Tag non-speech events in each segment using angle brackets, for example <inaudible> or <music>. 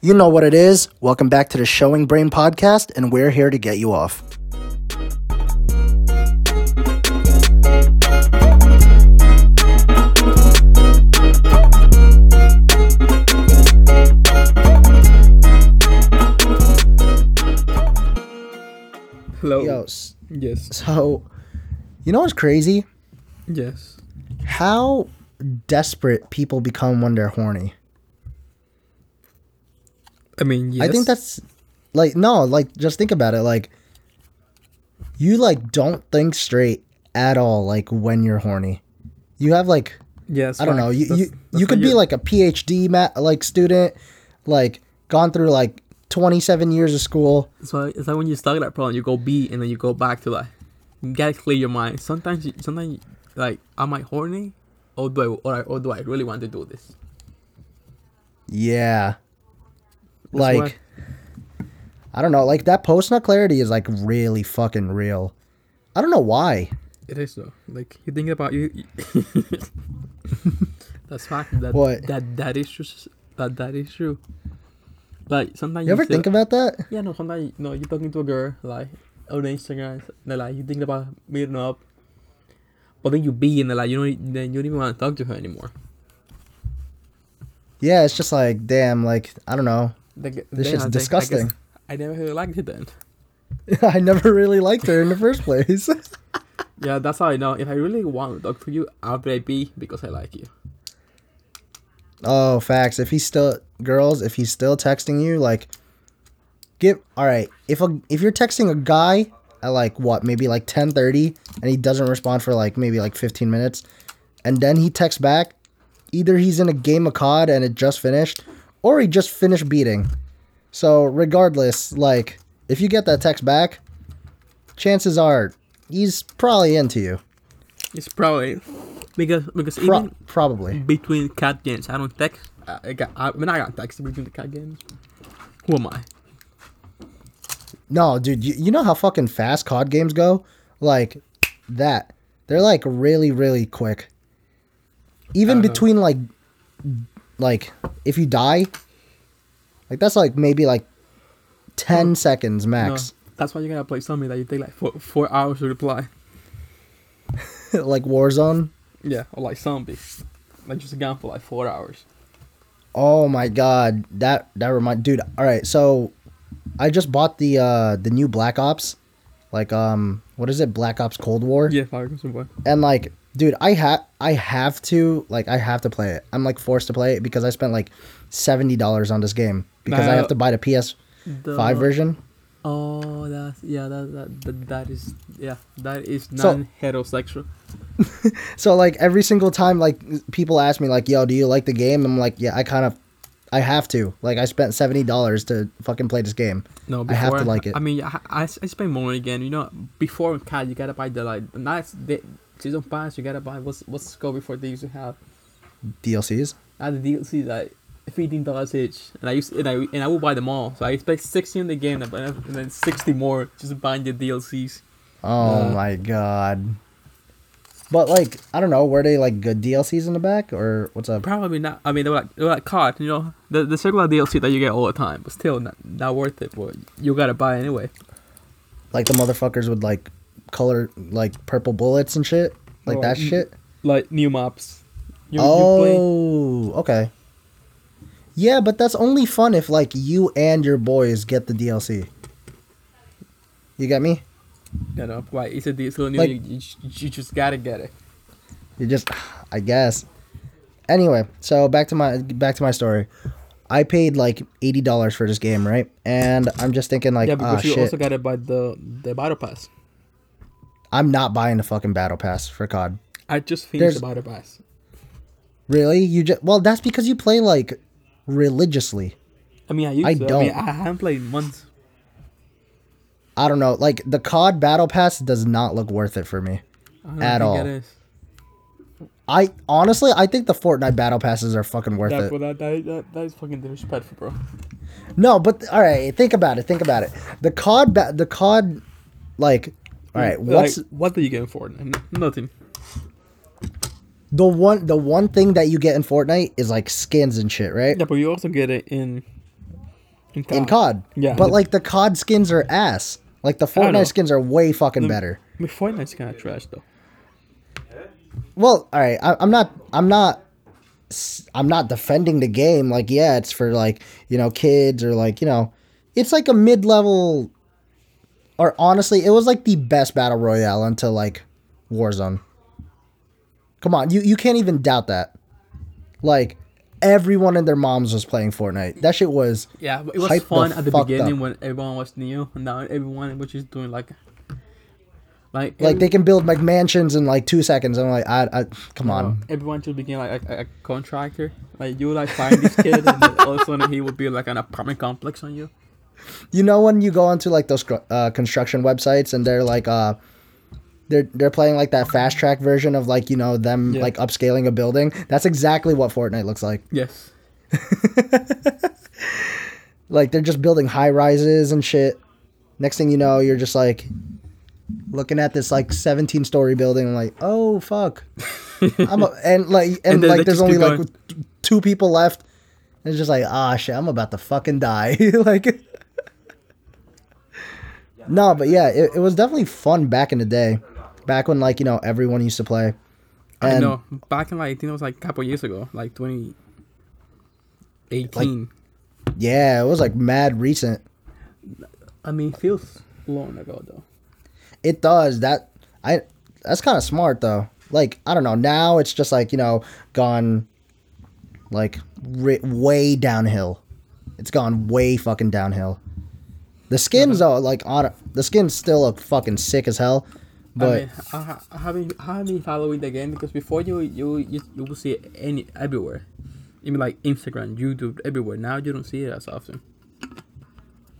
You know what it is. Welcome back to the Showing Brain podcast, and we're here to get you off. Hello. Yo, s- Yes. so you know what's crazy? Yes. How desperate people become when they're horny. I mean, yes. I think that's like no, like just think about it. Like you like don't think straight at all. Like when you're horny, you have like yes. I don't know. You facts. you, That's- you could be like a PhD ma- like student, like gone through like 27 years of school. It's like it's like when you stuck at that problem, you go B and then you go back to like you gotta clear your mind. Sometimes, you, sometimes you, like am I horny, or do I or, I or do I really want to do this? Yeah. That's like I don't know, like that post nut clarity is like really fucking real. I don't know why. It is though. Like you think about you. you <laughs> that's fact. That What? that that is true. That that is true. Like sometimes You ever feel- think about that? Yeah, no. Sometimes you know you're talking to a girl like on Instagram, and like you think about meeting up, but then you be and like you don't then you don't even want to talk to her anymore. Yeah, it's just like damn, like I don't know. Like, This then shit's think- I disgusting. I never really liked it then. <laughs> I never really liked her in the first place. <laughs> Yeah, that's how I know. If I really want to talk to you, I'll be be because I like you. oh, facts. If he's still girls, if he's still texting you, like give all right. If a if you're texting a guy at like what, maybe like 10:30 and he doesn't respond for like maybe like 15 minutes and then he texts back, either he's in a game of COD and it just finished or he just finished beating. So, regardless, like if you get that text back, chances are he's probably into you. It's probably because because Pro- even probably. between cat games, I don't text. I, got I, when I got text between the cat games. Who am I? No, dude, you, you know how fucking fast COD games go? Like that. They're like really, really quick. Even know. between like like if you die, like that's like maybe like 10 seconds No, max. that's why you gotta play something that you take like four, four hours to reply. <laughs> like Warzone. Yeah, or like zombies. Like just a gun for like four hours. Oh my god, that that remind dude. All right, so I just bought the uh the new Black Ops, like um what is it, Black Ops Cold War, Yeah, boy. and like dude, I have I have to like I have to play it. I'm like forced to play it because I spent like seventy dollars on this game because I have to buy the PS The, Five version. Oh, that's yeah. That that that, that is yeah. That is So- non-heterosexual. <laughs> So like every single time like people ask me like, "Yo, do you like the game?" I'm like, "Yeah, I kind of, I have to." Like I spent seventy dollars to fucking play this game. No, I have to like it. I mean, I, I, I spend more again. You know, before Cat, you gotta buy the like the nice the season pass. You gotta buy what's what's the score before they used to have. DLCs. I had the DLC like fifteen dollars each, and I used and I and I would buy them all. So I expect sixty in the game, and then- and then sixty more just buying the DLCs. Oh Uh, my god. But like, I don't know, were they like good DLCs in the back or what's up? Probably not. I mean, they were like they were like COD, you know, the the circular DLC that you get all the time, but still not not worth it. But you gotta buy anyway. Like the motherfuckers with like color like purple bullets and shit? Like Oh, that shit? Like new maps. You, you oh, okay. Yeah, but that's only fun if like you and your boys get the DLC. You get me? You know, like it's a DLC, new, Like- you, you, you just gotta get it. You just I guess. Anyway, so back to my back to my story. I paid like eighty dollars for this game, right? And I'm just thinking like, yeah, ah, because you shit. also got it by the the battle pass. I'm not buying the fucking battle pass for COD. I just finished There's- the battle pass. Really? You just well, that's because you play like religiously. I mean, I used I to. I don't. mean, I haven't played in months. I don't know. Like the COD battle pass does not look worth it for me. I don't At think all. It is. I honestly, I think the Fortnite battle passes are fucking worth That, it. but that, that, that, that is fucking disrespectful, bro. No, but all right, think about it. Think about it. The COD, ba- the COD, like, all right, what's like, what are you getting for it? N- Nothing. the one? The one thing that you get in Fortnite is like skins and shit, right? Yeah, but you also get it in In in COD. COD. Yeah. But like the COD skins are ass. Like the. Fortnite skins are way fucking better. I mean, Fortnite's kind of trash though. Well, all right. I, I'm not. I'm not. I'm not defending the game. Like, yeah, it's for like you know kids or like you know, it's like a mid-level. Or honestly, it was like the best battle royale until like Warzone. Come on, you you can't even doubt that. Like everyone and their moms was playing Fortnite. That shit was Yeah, it was Hype the fun at the beginning up. when everyone was new, and now everyone which is doing like, like, like every- they can build like mansions in like two seconds. I'm like, I, I come on. everyone just became like a, a contractor. Like you like find this kid, and then all of a sudden he would be like an apartment complex on you. You know when you go onto like those uh, construction websites and they're like uh they're they're playing like that fast track version of like you know them Yeah. like upscaling a building. That's exactly what Fortnite looks like. <laughs> Yes. Like they're just building high rises and shit. Next thing you know, you're just like looking at this like 17 story building. I'm like, oh fuck. <laughs> I'm a, and like and, And like there's only like two people left. And It's just like ah shit, I'm about to fucking die. <laughs> like no, but yeah, it, it was definitely fun back in the day. Back when like you know everyone used to play. I know. Back in like I think it was like a couple years ago, like 2018. Yeah, it was like mad recent. I mean, feels long ago though. It does that. I that's kind of smart though. Like I don't know. Now it's just like you know gone, like ri- way downhill. It's gone way fucking downhill. The skins though, like on the skins still look fucking sick as hell. But I mean, I, I haven't I haven't been following the game because before you you you, you will see it any everywhere, even like Instagram, YouTube, everywhere. Now you don't see it as often.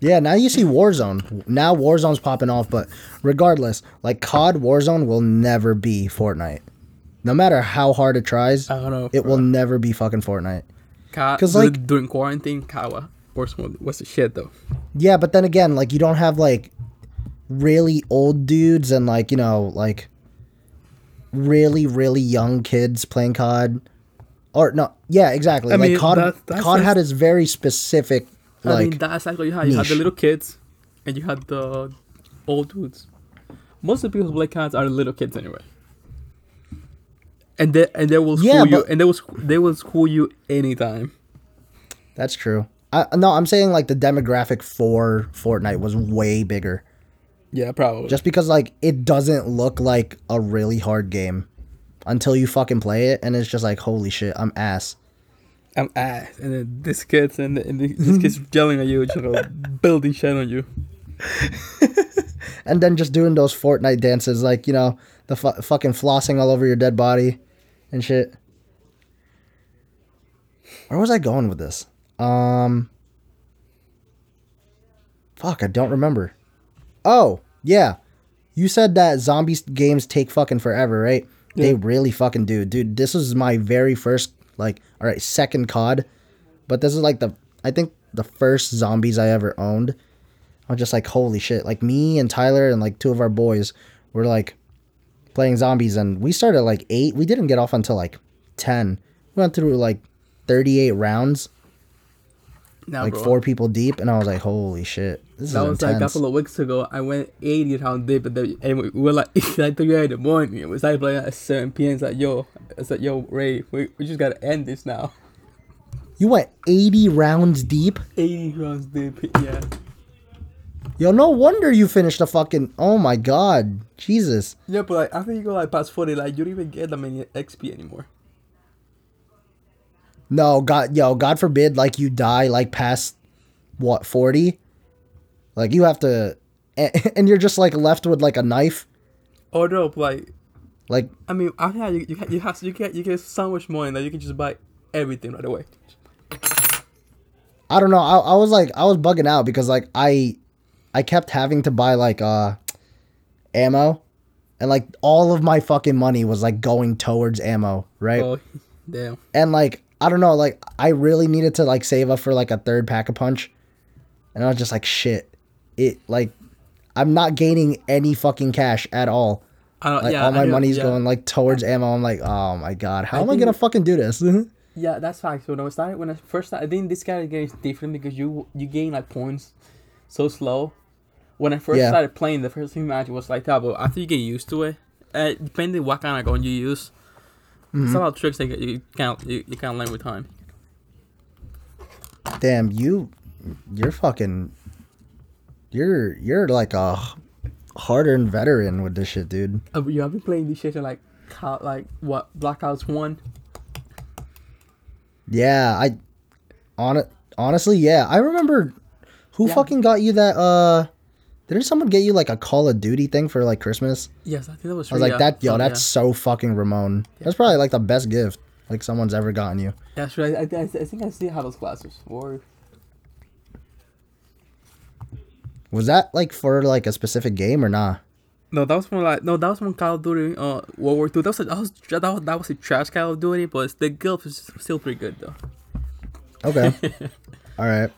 yeah, now you see Warzone. Now Warzone's popping off. But regardless, like COD Warzone will never be Fortnite. No matter how hard it tries, I don't know. it will never be fucking Fortnite. Because like during quarantine, Kawa Warzone was the shit though. Yeah, but then again, like you don't have like really old dudes and like, you know, like really, really young kids playing COD. Or no, yeah, exactly. I like mean, COD that- that's COD like- had its very specific I like mean, that's like what you had. You had the little kids, and you had the old dudes. Most of the people who play COD are little kids anyway. And they and they will school Yeah, you, and they will they will school you anytime. that's true. I no, I'm saying like the demographic for Fortnite was way bigger. Yeah, probably. Just because like it doesn't look like a really hard game until you fucking play it and it's just like holy shit, I'm ass. I'm ass, and then this kid's and, and this kid's <laughs> yelling at you, just like building shit on you. <laughs> and then just doing those Fortnite dances, like you know, the fu- fucking flossing all over your dead body, and shit. Where was I going with this? Um, fuck, I don't remember. Oh yeah, you said that zombie games take fucking forever, right? They really fucking do, dude. This is my very first, like, all right, second COD, but this is like the, I think the first zombies I ever owned. I'm just like, holy shit. Like me and Tyler and like two of our boys were like playing zombies and we started like eight. We didn't get off until like ten. We went through like thirty eight rounds, Now, like bro, four people deep, and I was like, holy shit. This That was like a couple of weeks ago. I went 80 round deep, and, then, and we were like, <laughs> it's like 3 in the morning. And we started playing at 7 p.m. It's like, yo, it's like, yo, Ray, we, we just gotta end this now. you went eighty rounds deep? 80 rounds deep, yeah. Yo, no wonder you finished the fucking oh my god. Jesus. Yeah, but like after you go like past 40, like you don't even get that many XP anymore. No, God yo, God forbid like you die like past what, forty? Like you have to <laughs> and, you're just like left with like a knife. Oh no, like Like I mean, after that, you you, you have you get you get so much money that you can just buy everything right away. I don't know. I, I was like I was bugging out because like I I kept having to buy like uh ammo and like all of my fucking money was like going towards ammo, right? Oh, <laughs> damn. And like I don't know, like I really needed to like save up for like a third Pack-a-Punch. And I was just like shit. It like I'm not gaining any fucking cash at all. I don't, Like yeah, all my know, money's yeah. going like towards ammo. I'm like, oh my god, how I am I gonna fucking do this? <laughs> Yeah, that's facts. When I started, when I first started, I think this kind of game is different because you you gain like points so slow. When I first Yeah. started playing, the first few matches was like that, but after you get used to it, uh, depending what kind of gun you use, Mhm. some of the tricks that you you can't you, you can't learn with time. Damn, you, you're fucking, you're you're like a hard-earned veteran with this shit, dude. Uh, you have been playing these shit in like like what Black Ops One. Yeah, I, on honestly, yeah, I remember. Who Yeah. fucking got you that? Uh, didn't someone get you like a Call of Duty thing for like Christmas? Yes, I think that was. I was like, that, yo, So, that's so fucking Ramon. That's probably like the best gift like someone's ever gotten you. That's right. I, I, I think I still have those glasses. Or Was that like for like a specific game or nah? no, that was more like no, that was from Call of Duty. Uh, World War Two. That was a, that was that was, that was a trash Call of Duty, but the gulf is still pretty good though. Okay. <laughs> All right.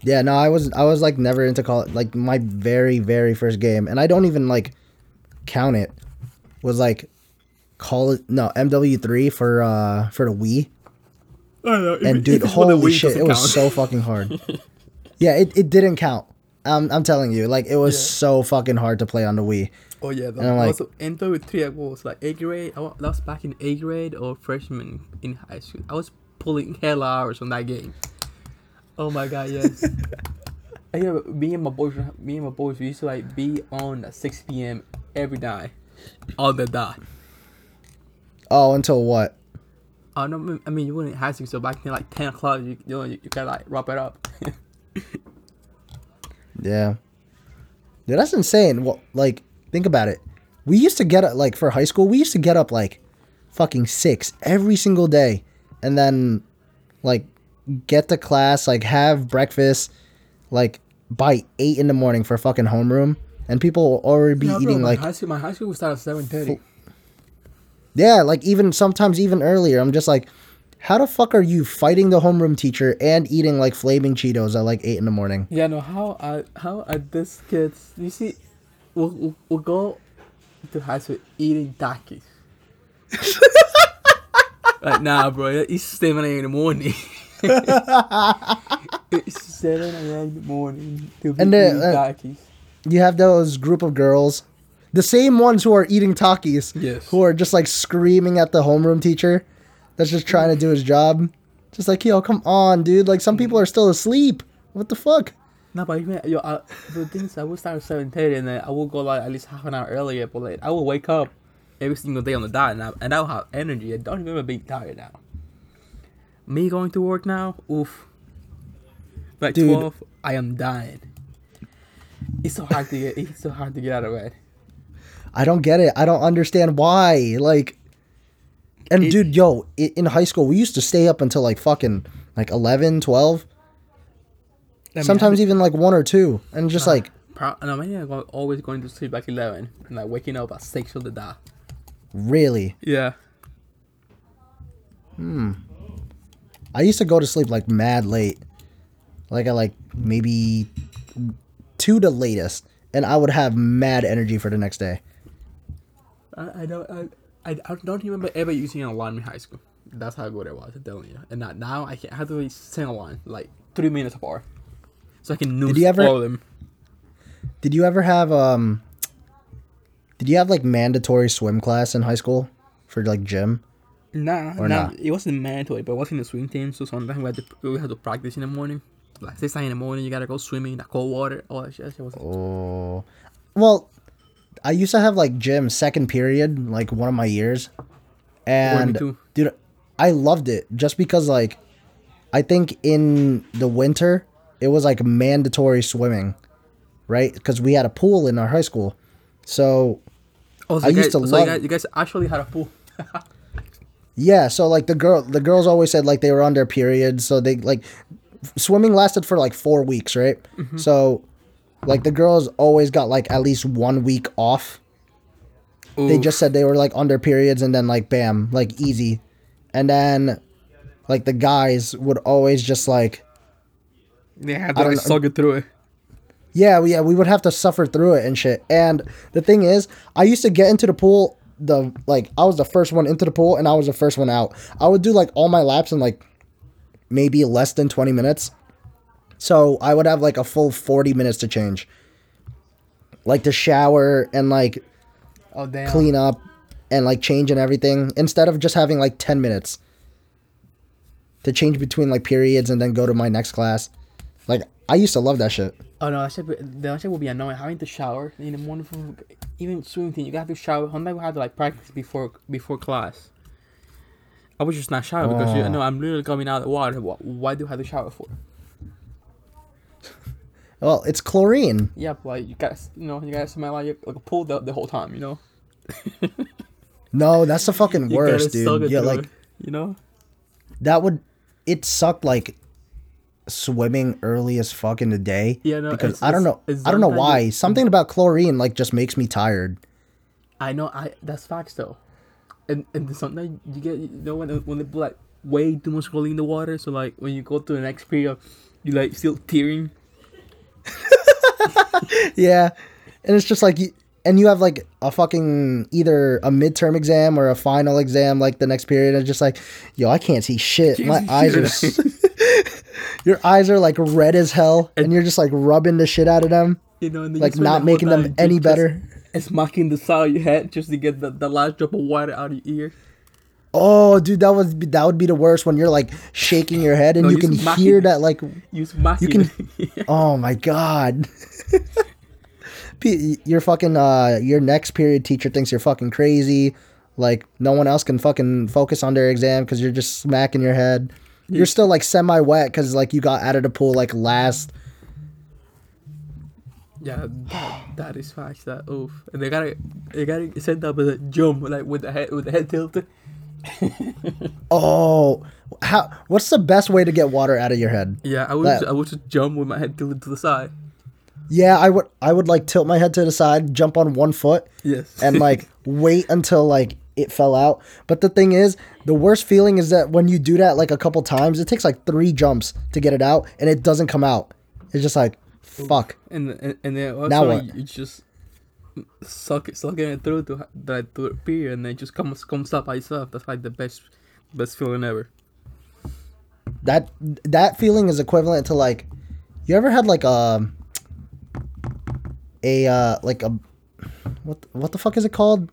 Yeah, no, I was I was like never into call like my very very first game, and I don't even like count it. Was like call it no MW three for uh for the Wii, and dude, holy shit, it was so fucking hard. <laughs> yeah, it, it didn't count. Um, I'm telling you, like it was Yeah. so fucking hard to play on the Wii. Oh yeah, that And I'm like- also MW three. Was like eighth grade. I wa- that was back in eighth grade or freshman in high school. I was pulling hell hours on that game. Oh my god, yes. <laughs> I yeah, me and my boys, me and my boys, we used to like be on at six p.m. every night, all the dot. Oh, until what? I don't. I mean, you wouldn't have to. So back then, like ten o'clock, you you, know, you, you gotta like wrap it up. <laughs> Yeah. Dude, that's insane. Well, like, think about it. We used to get up, like, for high school, we used to get up, like, fucking six every single day. And then, like, get to class, like, have breakfast, like, by eight in the morning for fucking homeroom. And people will already be bro, eating, my like, high school, my high school would start at seven thirty. yeah, like, even sometimes even earlier. I'm just like, how the fuck are you fighting the homeroom teacher and eating, like, flaming Cheetos at, like, eight in the morning? Yeah, no. How I how are these kids? You see, we'll we'll, we'll go to high school eating Takis. <laughs> like nah, bro. It's seven a.m. in the morning. <laughs> it's seven a.m. in the morning to be And, eating uh, Takis. you have those group of girls, the same ones who are eating Takis, Yes. who are just like screaming at the homeroom teacher that's just trying to do his job. Just like, yo, come on, dude. Like, some people are still asleep. What the fuck? No, but even yo, I, the thing is, I will start at seven thirty, and then I will go like at least half an hour earlier. But like, I will wake up every single day on the dot, and I, and I will have energy. I don't remember being tired now. Me going to work now, oof. Like Dude. twelve, I am dying. It's so hard to get. It's so hard to get out of bed. I don't get it. I don't understand why. Like, and It- dude, yo, in high school, we used to stay up until like fucking like 11, 12, I mean, sometimes I, even like one or two. And just like, pro- I mean, I'm always going to sleep like eleven, and like waking up at six of the dot. really? Yeah. Hmm. I used to go to sleep like mad late, like at like maybe two to latest, and I would have mad energy for the next day. I, I don't I, I, I don't remember ever using a line in high school. That's how good it was. I'm telling you. And not, now I can I have to set a line like three minutes apart, so I can noose you ever- all of them. Did you ever have um? Did you have like mandatory swim class in high school for like gym? Nah, Or nah, not? it wasn't mandatory, but I was in the swim team, so sometimes we had to we had to practice in the morning. Like six in the morning, you gotta go swimming in the cold water. All that shit. shit was Oh, well, I used to have like gym second period, like one of my years, and too. dude, I loved it just because like, I think in the winter it was like mandatory swimming, right? Because we had a pool in our high school, so Oh, so I used guys, to so love- You guys, you guys actually had a pool. <laughs> Yeah, so like the girl, the girls always said like they were on their period, so they like swimming lasted for like four weeks, right? Mm-hmm. So like the girls always got like at least one week off. They just said they were like under periods, and then like bam, like easy, and then like the guys would always just like they had to like, suck it through it. yeah, we- yeah, we would have to suffer through it and shit. And the thing is, I used to get into the pool the like I was the first one into the pool and I was the first one out. I would do like all my laps in like maybe less than 20 minutes. So I would have like a full 40 minutes to change. Like to shower and like Oh damn. clean up and like change and everything instead of just having like 10 minutes to change between like periods and then go to my next class. Like I used to love that shit. Oh no, that shit, that shit would be annoying. Having to shower in the morning from even swimming thing, you got to shower. Sometimes we have to like practice before before class. I would just not shower because you Oh. know I'm literally coming out of the water. Why do I have to shower for? Well, it's chlorine. Yeah, but like you guys, you know you guys smell like, like a pool the, the whole time. You know. <laughs> No, that's the <laughs> fucking You worst, dude. Yeah, like it, you know. that would it sucked like swimming early as fuck in the day. Yeah, no, because it's- I don't know, I don't know why. it- Something about chlorine like just makes me tired. I know. I that's facts though. And and sometimes you get you know when when they put like way too much chlorine in the water. So like when you go to the next period, you like still tearing. <laughs> Yeah, and it's just like you, and you have like a fucking either a midterm exam or a final exam like the next period. And just like, yo, I can't see shit. My eyes are. <laughs> <laughs> Your eyes are like red as hell, and you're just like rubbing the shit out of them, You know, and like not making them any better. It's smacking the side of your head just to get the, the last drop of water out of your ear. Oh, dude, that was that would be the worst when you're like shaking your head and No, you can hear that like You can-. <laughs> <laughs> Oh my god. <laughs> Your fucking uh your next period teacher thinks you're fucking crazy. Like no one else can fucking focus on their exam cuz you're just smacking your head. You're still like semi wet cuz like you got out of the pool like last. yeah, that, that is facts. That oof. And they gotta they gotta send up a jump like with the head with the head tilted. <laughs> Oh, how what's the best way to get water out of your head? Yeah, I would That- I would just jump with my head tilted to the side. Yeah, I would I would like tilt my head to the side, jump on one foot Yes. and like <laughs> wait until like it fell out. But the thing is, the worst feeling is that when you do that like a couple times, it takes like three jumps to get it out, and it doesn't come out. It's just like, fuck. and and, and then also Now what? you just suck sucking it through to that to appear and then it just comes comes up by itself. That's like the best best feeling ever. That that feeling is equivalent to like, you ever had like a a uh like a what what the fuck is it called?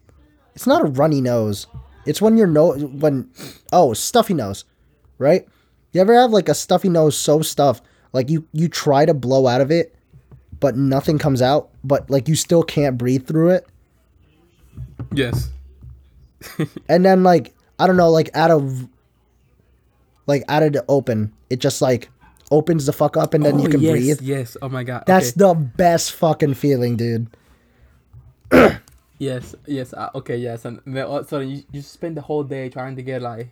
It's not a runny nose. It's when your nose when oh stuffy nose, right? You ever have like a stuffy nose so stuffed like you you try to blow out of it, but nothing comes out, but like you still can't breathe through it, Yes. <laughs> and then like I don't know like out of like out of the open, it just like opens the fuck up and then you can Oh, yes, breathe. Yes. Oh my god. That's okay. the best fucking feeling, dude. yes. Yes. Uh, okay. Yes. And also you, you spend the whole day trying to get like.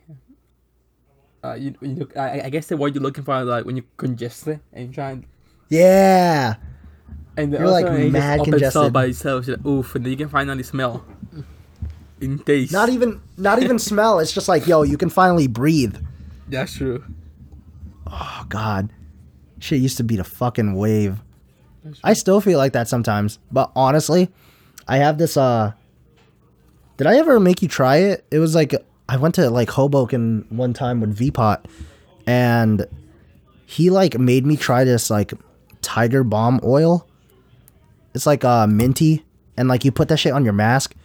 Uh, you, you look, I, I guess the word you're looking for is like when you congested and you're trying Yeah. And then You're, like, also just mad up congested. by itself. Like, oof, and then you can finally smell. In taste. Not even not even <laughs> smell. It's just like, yo, you can finally breathe. That's true. Oh god. Shit used to be the fucking wave. I still feel like that sometimes. But honestly, I have this uh Did I ever make you try it? It was like I went to like Hoboken one time with Vpot and he like made me try this like tiger balm oil. It's like uh minty and like you put that shit on your mask.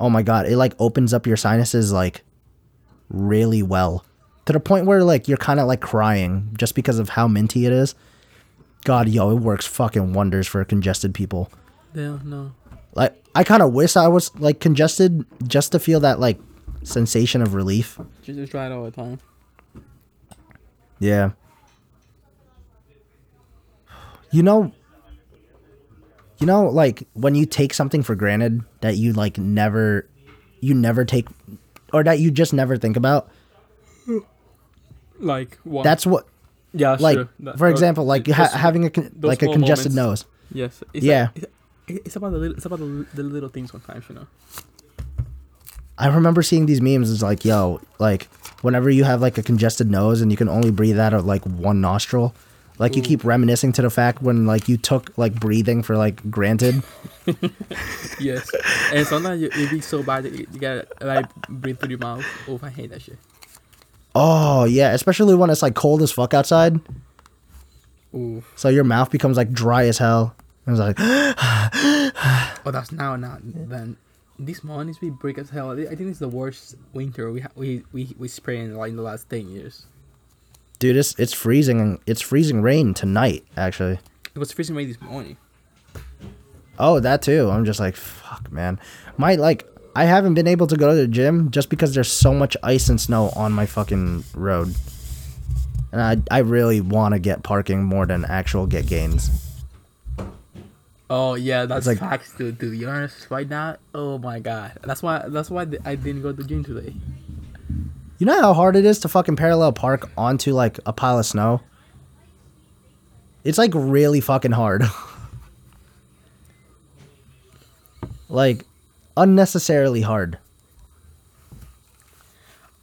Oh my god, it like opens up your sinuses like really well. To the point where like you're kind of like crying just because of how minty it is. God, yo, it works fucking wonders for congested people. Yeah, no. Like I kind of wish I was like congested just to feel that like sensation of relief. Just, just try it all the time. Yeah. You know You know like when you take something for granted that you like never you never take or that you just never think about. Like what? That's what yeah, like sure. That- for uh, example like those- ha- having a con- like a congested moments. nose. Yes. It's Yeah. Like, it's, it's about the little, it's about the, the little things sometimes, you know. I remember seeing these memes. It's like, yo, like whenever you have like a congested nose and you can only breathe out of like one nostril, Like you keep reminiscing to the fact when like you took like breathing for like granted. <laughs> Yes. and sometimes you, it be so bad that you, you gotta like breathe through your mouth. Oh, I hate that shit. Oh yeah, especially when it's like cold as fuck outside. Ooh. So your mouth becomes like dry as hell. I was like, <gasps> Oh, that's now not then. These mornings we break as hell. I think it's the worst winter we ha- we we we spray in like the last ten years. Dude, it's it's freezing. It's freezing rain tonight. Actually. It was freezing rain this morning. Oh, that too. I'm just like, fuck, man. My like, I haven't been able to go to the gym just because there's so much ice and snow on my fucking road, and I I really want to get parking more than actual get gains. Oh yeah, that's like- facts, dude. Dude, you honest right now? Oh my god, that's why that's why I didn't go to the gym today. You know how hard it is to fucking parallel park onto like a pile of snow? It's like really fucking hard. <laughs> like unnecessarily hard.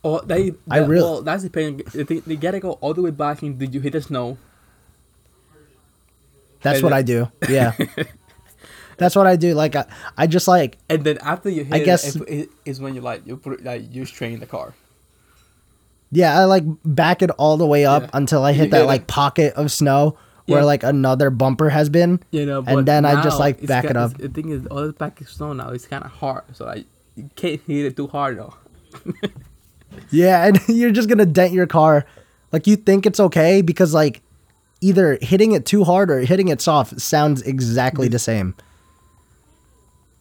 Oh, they. I really- Well, that's the pain. They, they gotta go all the way back. And did you hit the snow? That's And what then- I do. <laughs> Yeah. That's what I do. Like I, I just like And then after you hit I guess- it, it, is when you like you put like you strain the car. Yeah, I like back it all the way up Yeah. until I hit You that like pocket of snow where Yeah. like another bumper has been. You know, And then I just, like, back it up. The thing is, all the back is snow now. It's kind of hard, so I you can't hit it too hard though. <laughs> Yeah, and <laughs> you're just gonna dent your car. Like you think it's okay because like either hitting it too hard or hitting it soft sounds exactly the same.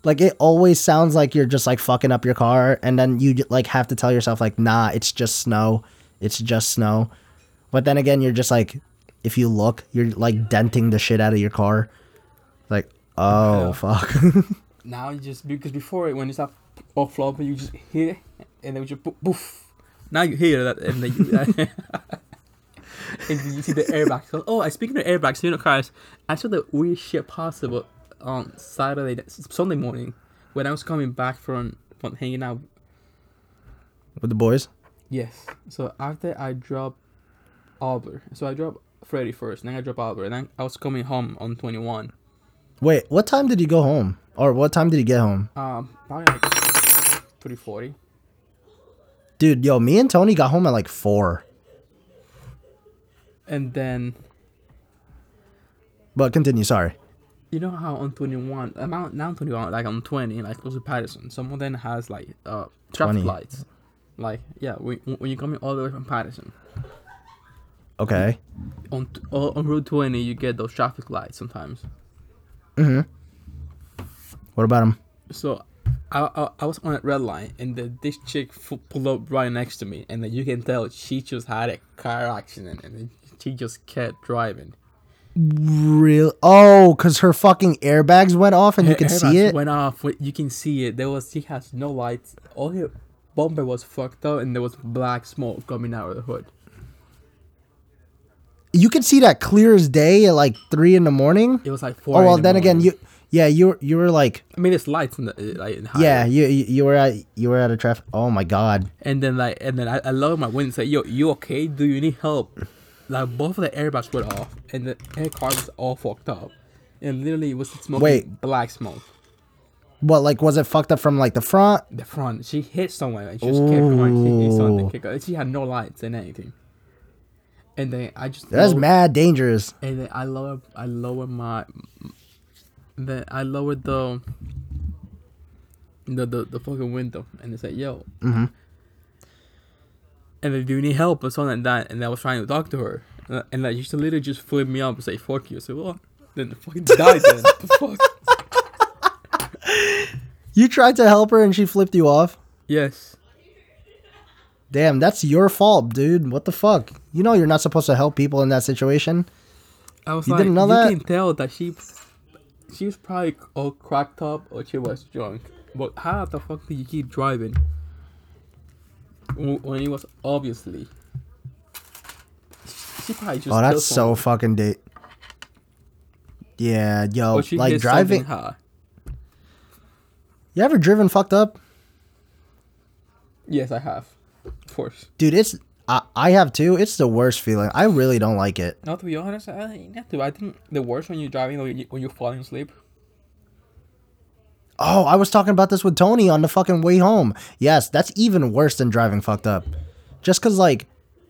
Like it always sounds like you're just like fucking up your car, and then you like have to tell yourself like, nah, it's just snow, it's just snow. But then again, you're just like, if you look, you're like denting the shit out of your car. Like, oh Yeah. fuck. <laughs> Now you just because before it when you start off flopping, you just hear it and then you just poof. poof. Now you hear that and then you, <laughs> and you see the airbags. So, oh, I speaking of airbags, you know, cars. I saw the weird shit possible on Saturday, Sunday morning when I was coming back from from hanging out. With the boys. Yes. So after I dropped Albert, so I dropped Freddy first, then I dropped Albert, and then I was coming home on twenty one. Wait, what time did you go home? Or what time did you get home? Um, probably like three forty. Dude, yo, me and Tony got home at like four. And then But continue, sorry. You know how on 21 I'm out now on 21 like on 20 like close to Paterson some of them has like uh traffic 20. lights like yeah when, when you're coming all the way from Paterson Okay. on on Route 20 you get those traffic lights sometimes Mm-hmm. What about him? so I, I, I was on a red line and the, this chick f- pulled up right next to me and then you can tell she just had a car accident and then she just kept driving Real? Oh, cause her fucking airbags went off and you can see it. Went off. You can see it. There was. She has no lights. All her bumper was fucked up, and there was black smoke coming out of the hood. You could see that clear as day at like three in the morning. It was like four. Oh well, the then again, you yeah you were you were like I mean, it's lights in the uh, like in yeah you you you were at you were at a traffic. Oh my god. And then like, and then I, I lowered my window. and Said, "Yo, you okay? Do you need help?" Like both of the airbags went off, and the air car was all fucked up. And literally, it was smoking Wait. black smoke. What like was it fucked up from like the front? The front, she hit someone, and she just kept going. She hit Ooh. something, kept going. She had no lights and anything. And then I just That's lowered- mad dangerous. and then I lower I lower my then I lowered the the the, the fucking window and they said yo Mhm. And then do you need help or something like that and I was trying to talk to her and, and like she just literally just flipped me up and say fuck you I said what then the fucking died then the fuck <laughs> You tried to help her and she flipped you off. yes Damn, that's your fault, dude. What the fuck? You know you're not supposed to help people in that situation. I was You like didn't know you that? can tell that she she was probably all cracked up or she was drunk but how the fuck did you keep driving when it was obviously she probably just oh, that's so someone. fucking date. Yeah, yo, like driving. You ever driven fucked up, yes i have of course dude? It's I, I have too. It's the worst feeling. I really don't like it. No, to be honest, I not to. I think the worst when you're driving or when you're falling asleep. Oh, I was talking about this with Tony on the fucking way home. Yes, that's even worse than driving fucked up. Just cause like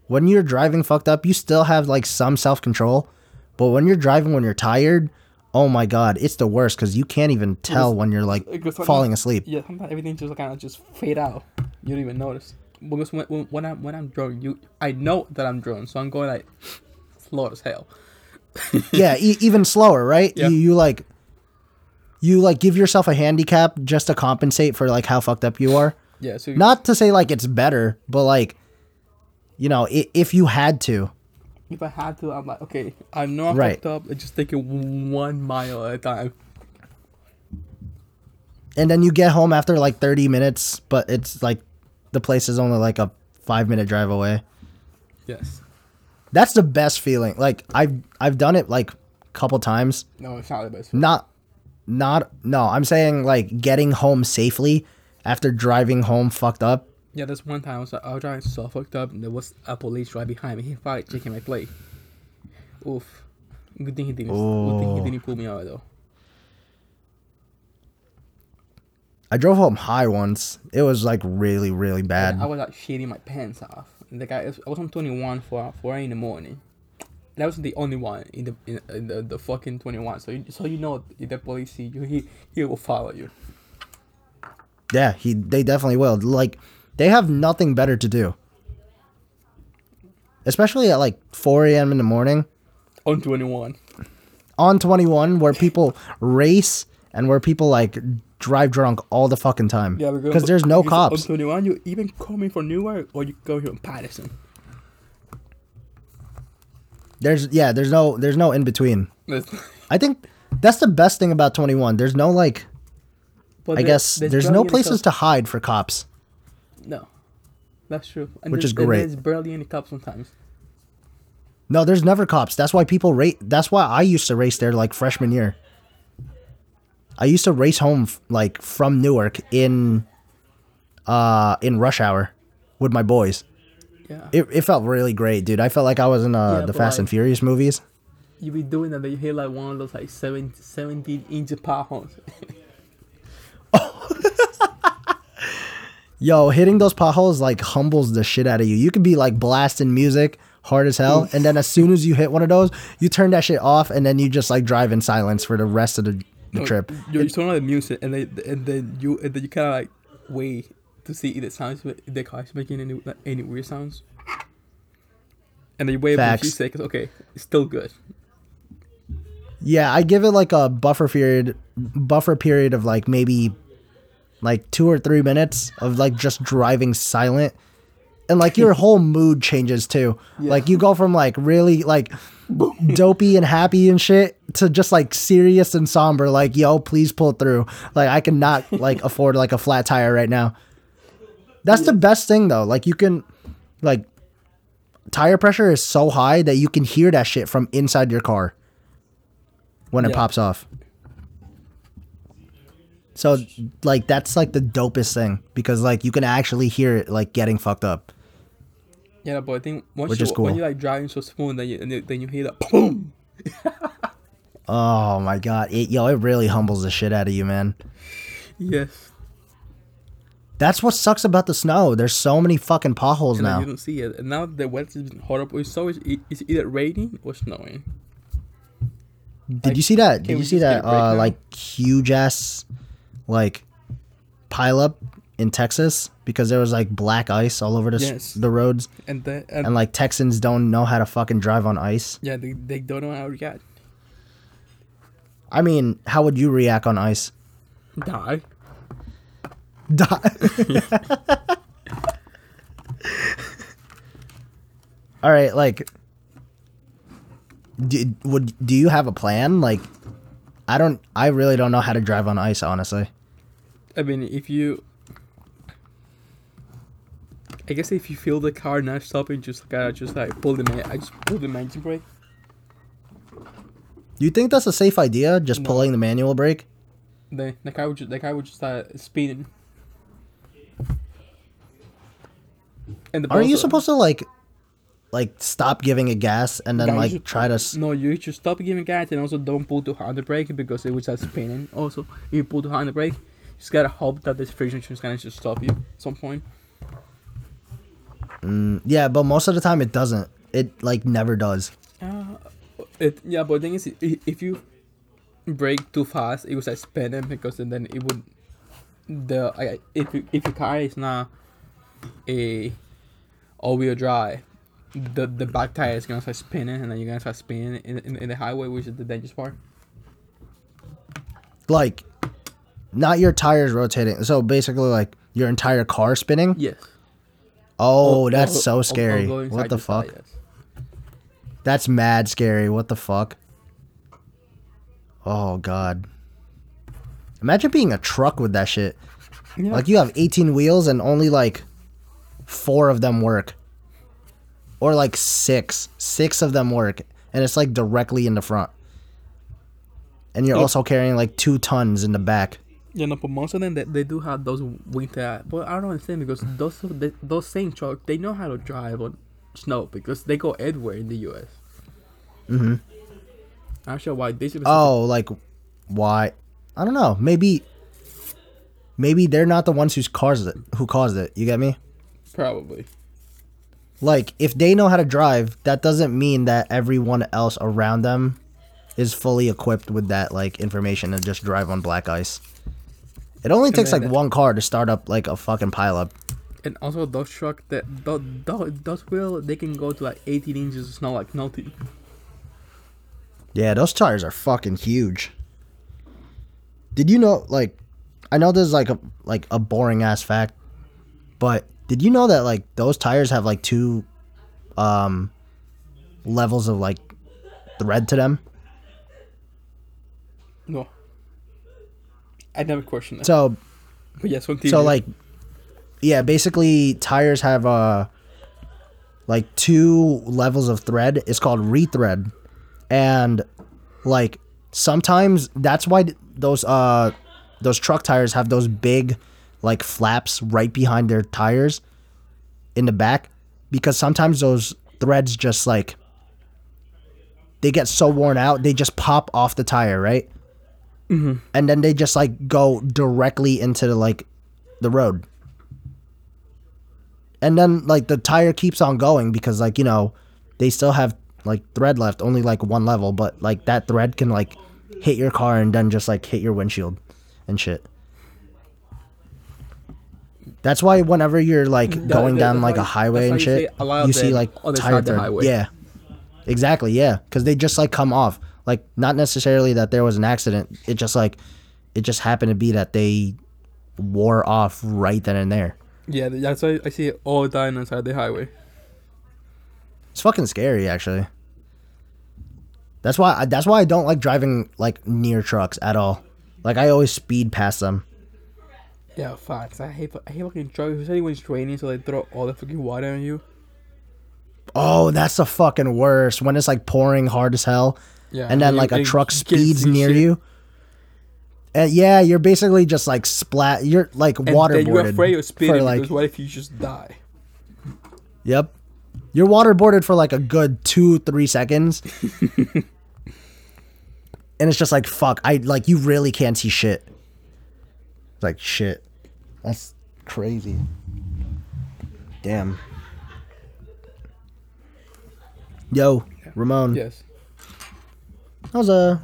when you're driving fucked up, you still have like some self control, but when you're driving when you're tired, oh my god, it's the worst because you can't even tell when you're like falling asleep. Yeah, sometimes everything just kind of just fade out. You don't even notice. Because when, when, when I'm when I'm drunk, you I know that I'm drunk, so I'm going like slow as hell. yeah, e- even slower, right? <laughs> Yeah. You, you like you like give yourself a handicap just to compensate for like how fucked up you are. Yeah, so Not to say like it's better, but like you know, i- if you had to. if I had to, I'm like, okay, I know I'm Right. fucked up. I just take it one mile at a time. and then you get home after like 30 minutes but it's like the place is only like a five minute drive away Yes. that's the best feeling like i've i've done it like a couple times No, it's not the best. not not no i'm saying like getting home safely after driving home fucked up Yeah, there's one time I was, I was driving so fucked up, and there was a police right behind me. He started taking my plate. Oof. Good thing he didn't. Good thing he didn't pull me out though. i drove home high once it was like really really bad I was like shitting my pants off. The guy, I was on 21 for 4 in the morning. That was the only one in the in, in the, the fucking 21. So you, so you know if the police see you, he he will follow you. yeah he they definitely will like they have nothing better to do especially at like 4 a.m in the morning On 21. on 21 where people race and where people like drive drunk all the fucking time Yeah, because there's no cops On 21, you even coming from Newark or you go here in Paterson. There's yeah there's no there's no in between i think that's the best thing about 21 there's no like but i there- guess there's no places to hide for cops. No, that's true. And Which is great. There's barely any cops sometimes. no there's never cops. That's why people rate that's why i used to race there like freshman year. I used to race home like from newark in uh in rush hour with my boys Yeah. it, it felt really great dude i felt like i was in uh, Yeah, the fast and furious movies you be doing that, then you hit like one of those like 17, 17 inch potholes. <laughs> Yo, hitting those potholes like humbles the shit out of you. You could be like blasting music hard as hell, and then as soon as you hit one of those, you turn that shit off, and then you just like drive in silence for the rest of the, the trip. You, you turn on the music and then and then you and then you kind of like wait to see if it sounds the car's making any any weird sounds. And then you wait for a few seconds. Okay, it's still good. Yeah, I give it like a buffer period, buffer period of like maybe like two or three minutes of like just driving silent, and like your <laughs> whole mood changes too. Like you go from like really like dopey and happy and shit to just like serious and somber. Like yo, please pull through. Like I cannot like <laughs> afford like a flat tire right now. That's the mm. best thing though. Like you can like tire pressure is so high that you can hear that shit from inside your car when it Yeah. pops off. So like that's like the dopest thing because like you can actually hear it like getting fucked up. Yeah, but I think once Which you is cool. when you like driving so smooth, then you then you hear that boom. <laughs> Oh my god, it yo, it really humbles the shit out of you, man. Yes. That's what sucks about the snow. There's so many fucking potholes And then You don't see it. And now the weather's been horrible. It's always it's either raining or snowing. Did you see that? Did you see that uh like huge ass like pile up in Texas because there was like black ice all over the s- the roads And then and, and like Texans don't know how to fucking drive on ice. yeah, they, they don't know how to react. I mean, how would you react on ice? Die. Die. All right, like, do, would do you have a plan? Like, I don't. I really don't know how to drive on ice, honestly. I mean, if you, I guess if you feel the car not stopping, just gotta just like pull the man. I just pull the engine brake. Do you think that's a safe idea? Just No. pulling the manual brake? The the car would just the car would just start speeding. And the Aren't you supposed to like like stop giving it gas and then Yeah, like should- try to No, you should stop giving gas and also don't pull too hard on the brake because it will start spinning. Also, if you pull too hard on the brake, you just gotta hope that this friction is gonna just stop you at some point. Mm, yeah, but most of the time it doesn't. It like never does. Uh, it yeah, but the thing is, if you brake too fast, it will start spinning because then then it would the I, if you, if your car is not a all wheel drive, the the back tire is gonna start spinning and then you're gonna start spinning in, in, in the highway, which is the dangerous part. Like not your tires rotating. So basically like your entire car spinning. Yes. Oh, that's so scary. What the fuck? tires. That's mad scary. What the fuck? Oh god. Imagine being a truck with that shit. Yeah. Like you have 18 wheels and only like 4 of them work. Or like 6. 6 of them work and it's like directly in the front. And you're Look. also carrying like 2 tons in the back. Yeah, no, but most of them they, they do have those winter. But I don't understand because those they, those same trucks they know how to drive on snow because they go everywhere in the U.S. Mhm. I'm sure why they should. Oh, like why? I don't know. Maybe maybe they're not the ones who's caused it. Who caused it? You get me? Probably. Like if they know how to drive, that doesn't mean that everyone else around them is fully equipped with that like information and just drive on black ice. It only takes like one car to start up like a fucking pileup. And also those truck that those, those, those wheel they can go to like 18 inches of snow like nothing. Yeah, those tires are fucking huge. Did you know like I know this is like a like a boring ass fact, but did you know that like those tires have like two um levels of like thread to them? No. I never questioned that. So but yes. So like, yeah, basically tires have uh like two levels of thread. It's called rethread, and like sometimes that's why those uh those truck tires have those big like flaps right behind their tires in the back because sometimes those threads just like they get so worn out they just pop off the tire right? Mm-hmm. And then they just like go directly into the, like the road. And then like the tire keeps on going because like you know they still have like thread left only like one level but like that thread can like hit your car and then just like hit your windshield and shit that's why whenever you're like mm. That- going down like a highway and shit see a lot of you see like on the side tire highway. yeah exactly yeah because they just like come off like not necessarily that there was an accident it just like it just happened to be that they wore off right then and there yeah, that's why I see it all the time inside the highway. It's fucking scary, actually. That's why. That's why I don't like driving like near trucks at all. Like I always speed past them. Yeah, facts. I hate I hate fucking trucks, especially when it's raining, so they throw all the fucking water on you. Oh, that's the fucking worst. When it's like pouring hard as hell, Yeah, and then you- like a truck can't speeds near shit. you. And yeah, you're basically just like splat. You're like And then you're waterboarded afraid of speeding for like. because what if you just die? Yep. You're waterboarded for like a good two, three seconds. <laughs> and it's just like, fuck. I like, you really can't see shit. Like, shit. That's crazy. Damn. Yo, Ramon. Yes. That was a.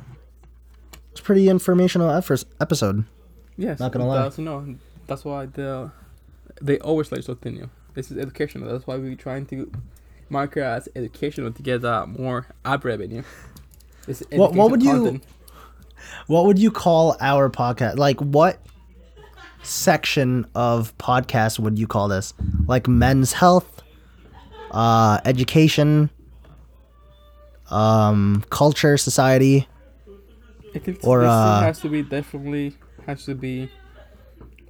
It's pretty informational effort, episode. Yes. Not gonna lie. That's, no, that's why the they always like something new. This is educational. That's why we're trying to market as educational to get uh, more ad revenue. What- what would educational you- What would you call our podcast? Like, what section of podcast would you call this? Like men's health, uh, education, um, culture, society. It can, or, this uh, has to be definitely has to be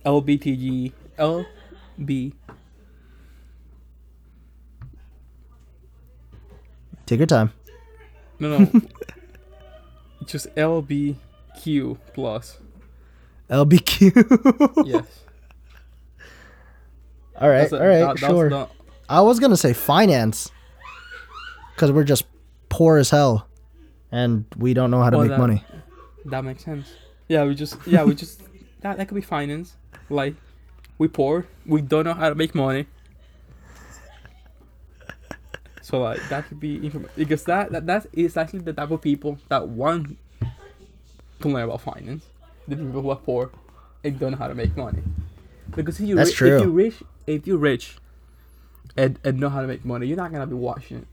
LBTG LB Take your time. no no <laughs> just LBQ plus LBQ. yes <laughs> all right, the- all right, that- sure. the- I was gonna say finance. because we're just poor as hell, and we don't know how to Oh, make that- money. That makes sense. Yeah, we just yeah we just <laughs> that that could be finance. Like we poor, we don't know how to make money. So like that could be inform- because that, that that is actually the type of people that want to learn about finance. The people who are poor and don't know how to make money. Because if you That's ri- true. if you rich if you're rich and, and know how to make money, you're not gonna be watching it.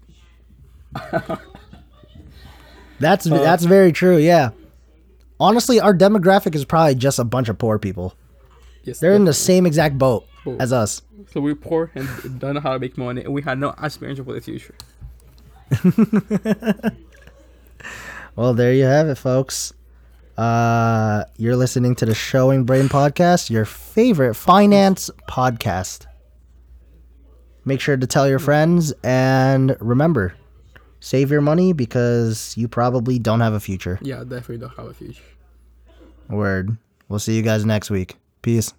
<laughs> That's Uh, that's very true. Yeah. Honestly, our demographic is probably just a bunch of poor people. Yes, They're in the same exact boat Boat. as us. So we're poor and don't know how to make money, and we had no aspiration for the future. <laughs> Well, there you have it, folks. Uh, you're listening to the Showing Brain podcast, your favorite finance podcast. Make sure to tell your friends and remember, save your money because you probably don't have a future. Yeah, definitely don't have a future. Word. We'll see you guys next week. Peace.